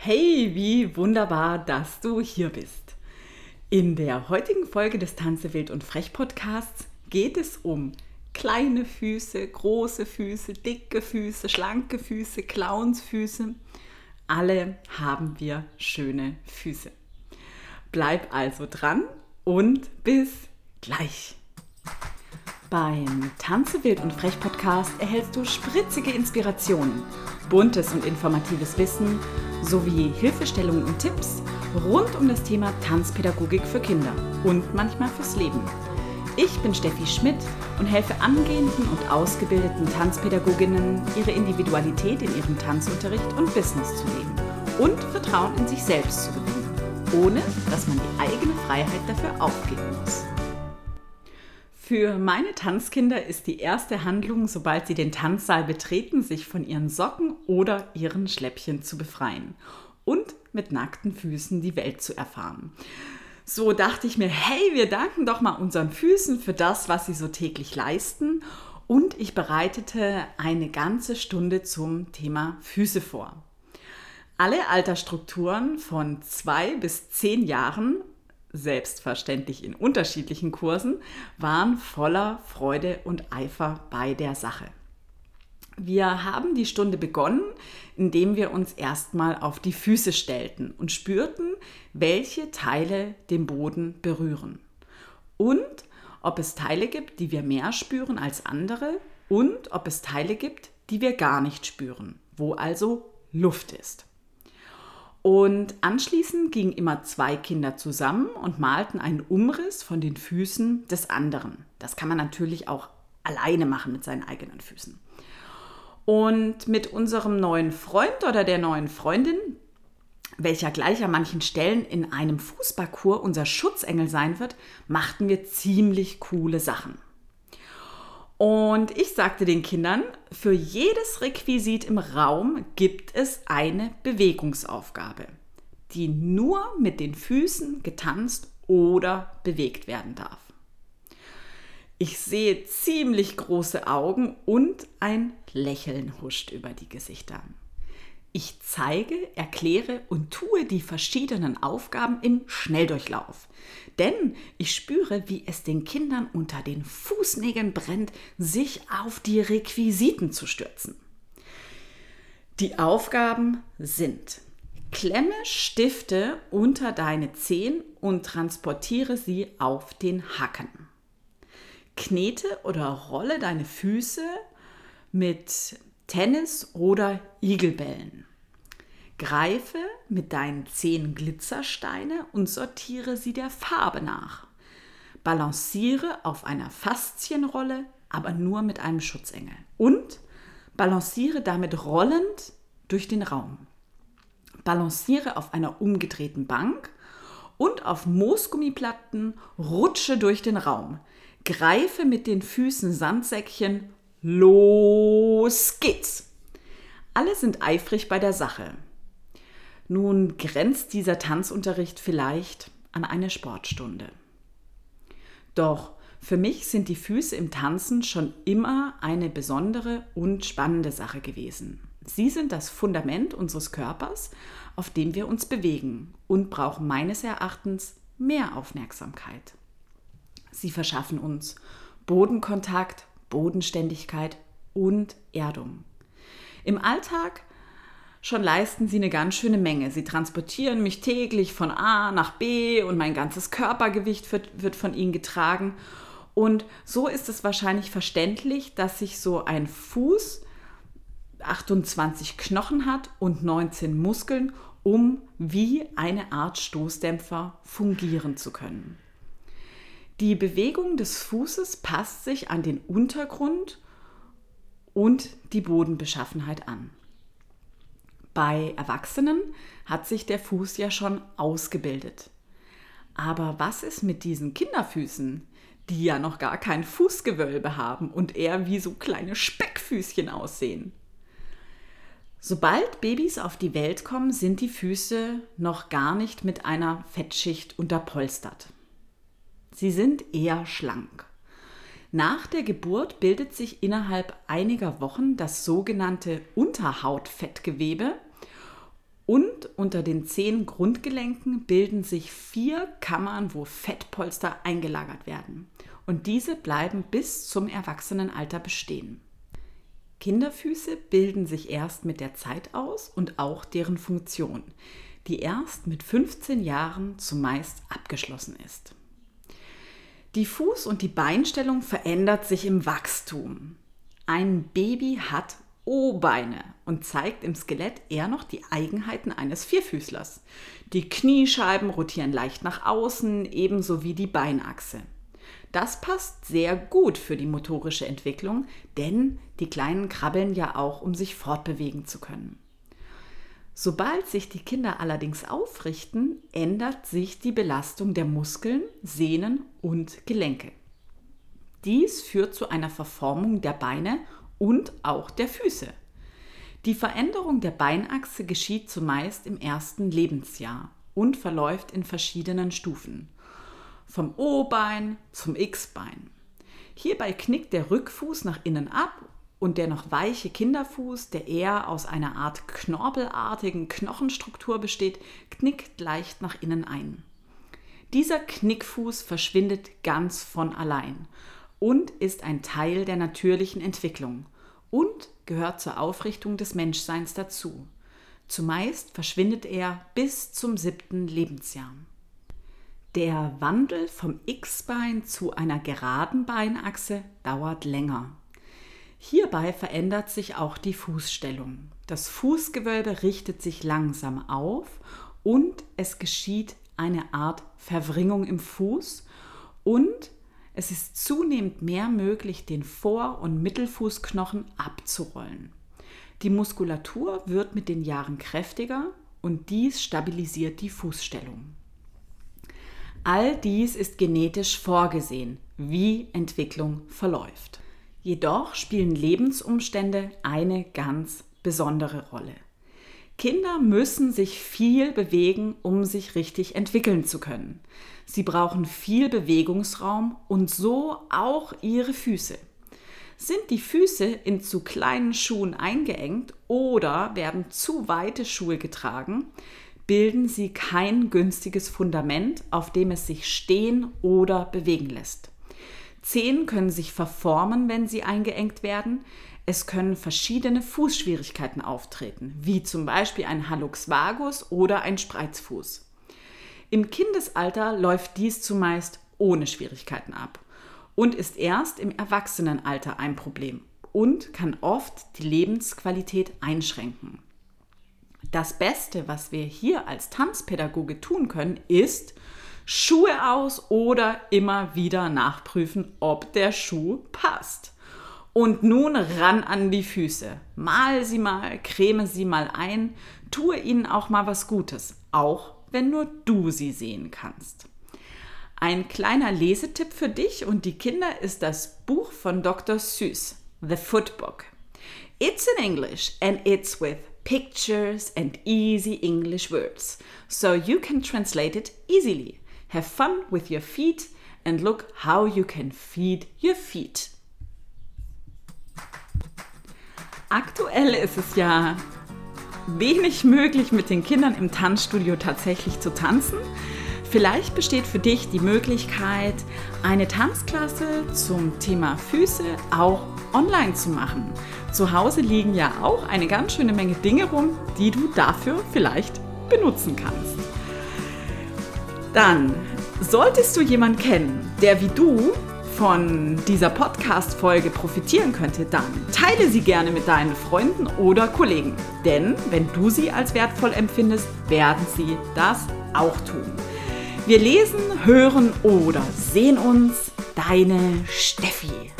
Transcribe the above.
Hey, wie wunderbar, dass du hier bist. In der heutigen Folge des Tanze Wild und Frech Podcasts geht es um kleine Füße, große Füße, dicke Füße, schlanke Füße, Clownsfüße. Alle haben wir schöne Füße. Bleib also dran und bis gleich. Beim Tanze Wild und Frech Podcast erhältst du spritzige Inspirationen, buntes und informatives Wissen sowie Hilfestellungen und Tipps rund um das Thema Tanzpädagogik für Kinder und manchmal fürs Leben. Ich bin Steffi Schmidt und helfe angehenden und ausgebildeten Tanzpädagoginnen, ihre Individualität in ihrem Tanzunterricht und Business zu leben und Vertrauen in sich selbst zu gewinnen, ohne dass man die eigene Freiheit dafür aufgeben muss. Für meine Tanzkinder ist die erste Handlung, sobald sie den Tanzsaal betreten, sich von ihren Socken oder ihren Schläppchen zu befreien und mit nackten Füßen die Welt zu erfahren. So dachte ich mir, hey, wir danken doch mal unseren Füßen für das, was sie so täglich leisten. Und ich bereitete eine ganze Stunde zum Thema Füße vor. Alle Altersstrukturen von zwei bis zehn Jahren selbstverständlich in unterschiedlichen Kursen, waren voller Freude und Eifer bei der Sache. Wir haben die Stunde begonnen, indem wir uns erstmal auf die Füße stellten und spürten, welche Teile den Boden berühren. Und ob es Teile gibt, die wir mehr spüren als andere und ob es Teile gibt, die wir gar nicht spüren, wo also Luft ist. Und anschließend gingen immer zwei Kinder zusammen und malten einen Umriss von den Füßen des anderen. Das kann man natürlich auch alleine machen mit seinen eigenen Füßen. Und mit unserem neuen Freund oder der neuen Freundin, welcher gleich an manchen Stellen in einem Fußparcours unser Schutzengel sein wird, machten wir ziemlich coole Sachen. Und ich sagte den Kindern, für jedes Requisit im Raum gibt es eine Bewegungsaufgabe, die nur mit den Füßen getanzt oder bewegt werden darf. Ich sehe ziemlich große Augen und ein Lächeln huscht über die Gesichter. Ich zeige, erkläre und tue die verschiedenen Aufgaben im Schnelldurchlauf. Denn ich spüre, wie es den Kindern unter den Fußnägeln brennt, sich auf die Requisiten zu stürzen. Die Aufgaben sind Klemme Stifte unter deine Zehen und transportiere sie auf den Hacken. Knete oder rolle deine Füße mit Tennis- oder Igelbällen. Greife mit deinen Zehen Glitzersteine und sortiere sie der Farbe nach. Balanciere auf einer Faszienrolle, aber nur mit einem Schutzengel. Und balanciere damit rollend durch den Raum. Balanciere auf einer umgedrehten Bank und auf Moosgummiplatten, rutsche durch den Raum. Greife mit den Füßen Sandsäckchen. Los geht's! Alle sind eifrig bei der Sache. Nun grenzt dieser Tanzunterricht vielleicht an eine Sportstunde. Doch für mich sind die Füße im Tanzen schon immer eine besondere und spannende Sache gewesen. Sie sind das Fundament unseres Körpers, auf dem wir uns bewegen und brauchen meines Erachtens mehr Aufmerksamkeit. Sie verschaffen uns Bodenkontakt, Bodenständigkeit und Erdung. Im Alltag Schon leisten sie eine ganz schöne Menge. Sie transportieren mich täglich von A nach B und mein ganzes Körpergewicht wird, wird von ihnen getragen. Und so ist es wahrscheinlich verständlich, dass sich so ein Fuß 28 Knochen hat und 19 Muskeln, um wie eine Art Stoßdämpfer fungieren zu können. Die Bewegung des Fußes passt sich an den Untergrund und die Bodenbeschaffenheit an. Bei Erwachsenen hat sich der Fuß ja schon ausgebildet. Aber was ist mit diesen Kinderfüßen, die ja noch gar kein Fußgewölbe haben und eher wie so kleine Speckfüßchen aussehen? Sobald Babys auf die Welt kommen, sind die Füße noch gar nicht mit einer Fettschicht unterpolstert. Sie sind eher schlank. Nach der Geburt bildet sich innerhalb einiger Wochen das sogenannte Unterhautfettgewebe und unter den zehn Grundgelenken bilden sich vier Kammern, wo Fettpolster eingelagert werden. Und diese bleiben bis zum Erwachsenenalter bestehen. Kinderfüße bilden sich erst mit der Zeit aus und auch deren Funktion, die erst mit 15 Jahren zumeist abgeschlossen ist. Die Fuß- und die Beinstellung verändert sich im Wachstum. Ein Baby hat O-Beine und zeigt im Skelett eher noch die Eigenheiten eines Vierfüßlers. Die Kniescheiben rotieren leicht nach außen, ebenso wie die Beinachse. Das passt sehr gut für die motorische Entwicklung, denn die Kleinen krabbeln ja auch, um sich fortbewegen zu können. Sobald sich die Kinder allerdings aufrichten, ändert sich die Belastung der Muskeln, Sehnen und Gelenke. Dies führt zu einer Verformung der Beine und auch der Füße. Die Veränderung der Beinachse geschieht zumeist im ersten Lebensjahr und verläuft in verschiedenen Stufen. Vom O-Bein zum X-Bein. Hierbei knickt der Rückfuß nach innen ab und der noch weiche Kinderfuß, der eher aus einer Art knorpelartigen Knochenstruktur besteht, knickt leicht nach innen ein. Dieser Knickfuß verschwindet ganz von allein und ist ein Teil der natürlichen Entwicklung und gehört zur Aufrichtung des Menschseins dazu. Zumeist verschwindet er bis zum siebten Lebensjahr. Der Wandel vom X-Bein zu einer geraden Beinachse dauert länger. Hierbei verändert sich auch die Fußstellung. Das Fußgewölbe richtet sich langsam auf und es geschieht eine Art Verwringung im Fuß und es ist zunehmend mehr möglich, den Vor- und Mittelfußknochen abzurollen. Die Muskulatur wird mit den Jahren kräftiger und dies stabilisiert die Fußstellung. All dies ist genetisch vorgesehen, wie Entwicklung verläuft. Jedoch spielen Lebensumstände eine ganz besondere Rolle. Kinder müssen sich viel bewegen, um sich richtig entwickeln zu können. Sie brauchen viel Bewegungsraum und so auch ihre Füße. Sind die Füße in zu kleinen Schuhen eingeengt oder werden zu weite Schuhe getragen, bilden sie kein günstiges Fundament, auf dem es sich stehen oder bewegen lässt. Zehen können sich verformen, wenn sie eingeengt werden. Es können verschiedene Fußschwierigkeiten auftreten, wie zum Beispiel ein Hallux vagus oder ein Spreizfuß. Im Kindesalter läuft dies zumeist ohne Schwierigkeiten ab und ist erst im Erwachsenenalter ein Problem und kann oft die Lebensqualität einschränken. Das Beste, was wir hier als Tanzpädagoge tun können, ist, Schuhe aus oder immer wieder nachprüfen, ob der Schuh passt. Und nun ran an die Füße. Mal sie mal, creme sie mal ein, tue ihnen auch mal was Gutes, auch wenn nur du sie sehen kannst. Ein kleiner Lesetipp für dich und die Kinder ist das Buch von Dr. Süß, The Footbook. It's in English and it's with pictures and easy English words, so you can translate it easily. Have fun with your feet and look how you can feed your feet. Aktuell ist es ja wenig möglich, mit den Kindern im Tanzstudio tatsächlich zu tanzen. Vielleicht besteht für dich die Möglichkeit, eine Tanzklasse zum Thema Füße auch online zu machen. Zu Hause liegen ja auch eine ganz schöne Menge Dinge rum, die du dafür vielleicht benutzen kannst. Dann solltest du jemanden kennen, der wie du von dieser Podcast-Folge profitieren könnte, dann teile sie gerne mit deinen Freunden oder Kollegen. Denn wenn du sie als wertvoll empfindest, werden sie das auch tun. Wir lesen, hören oder sehen uns. Deine Steffi.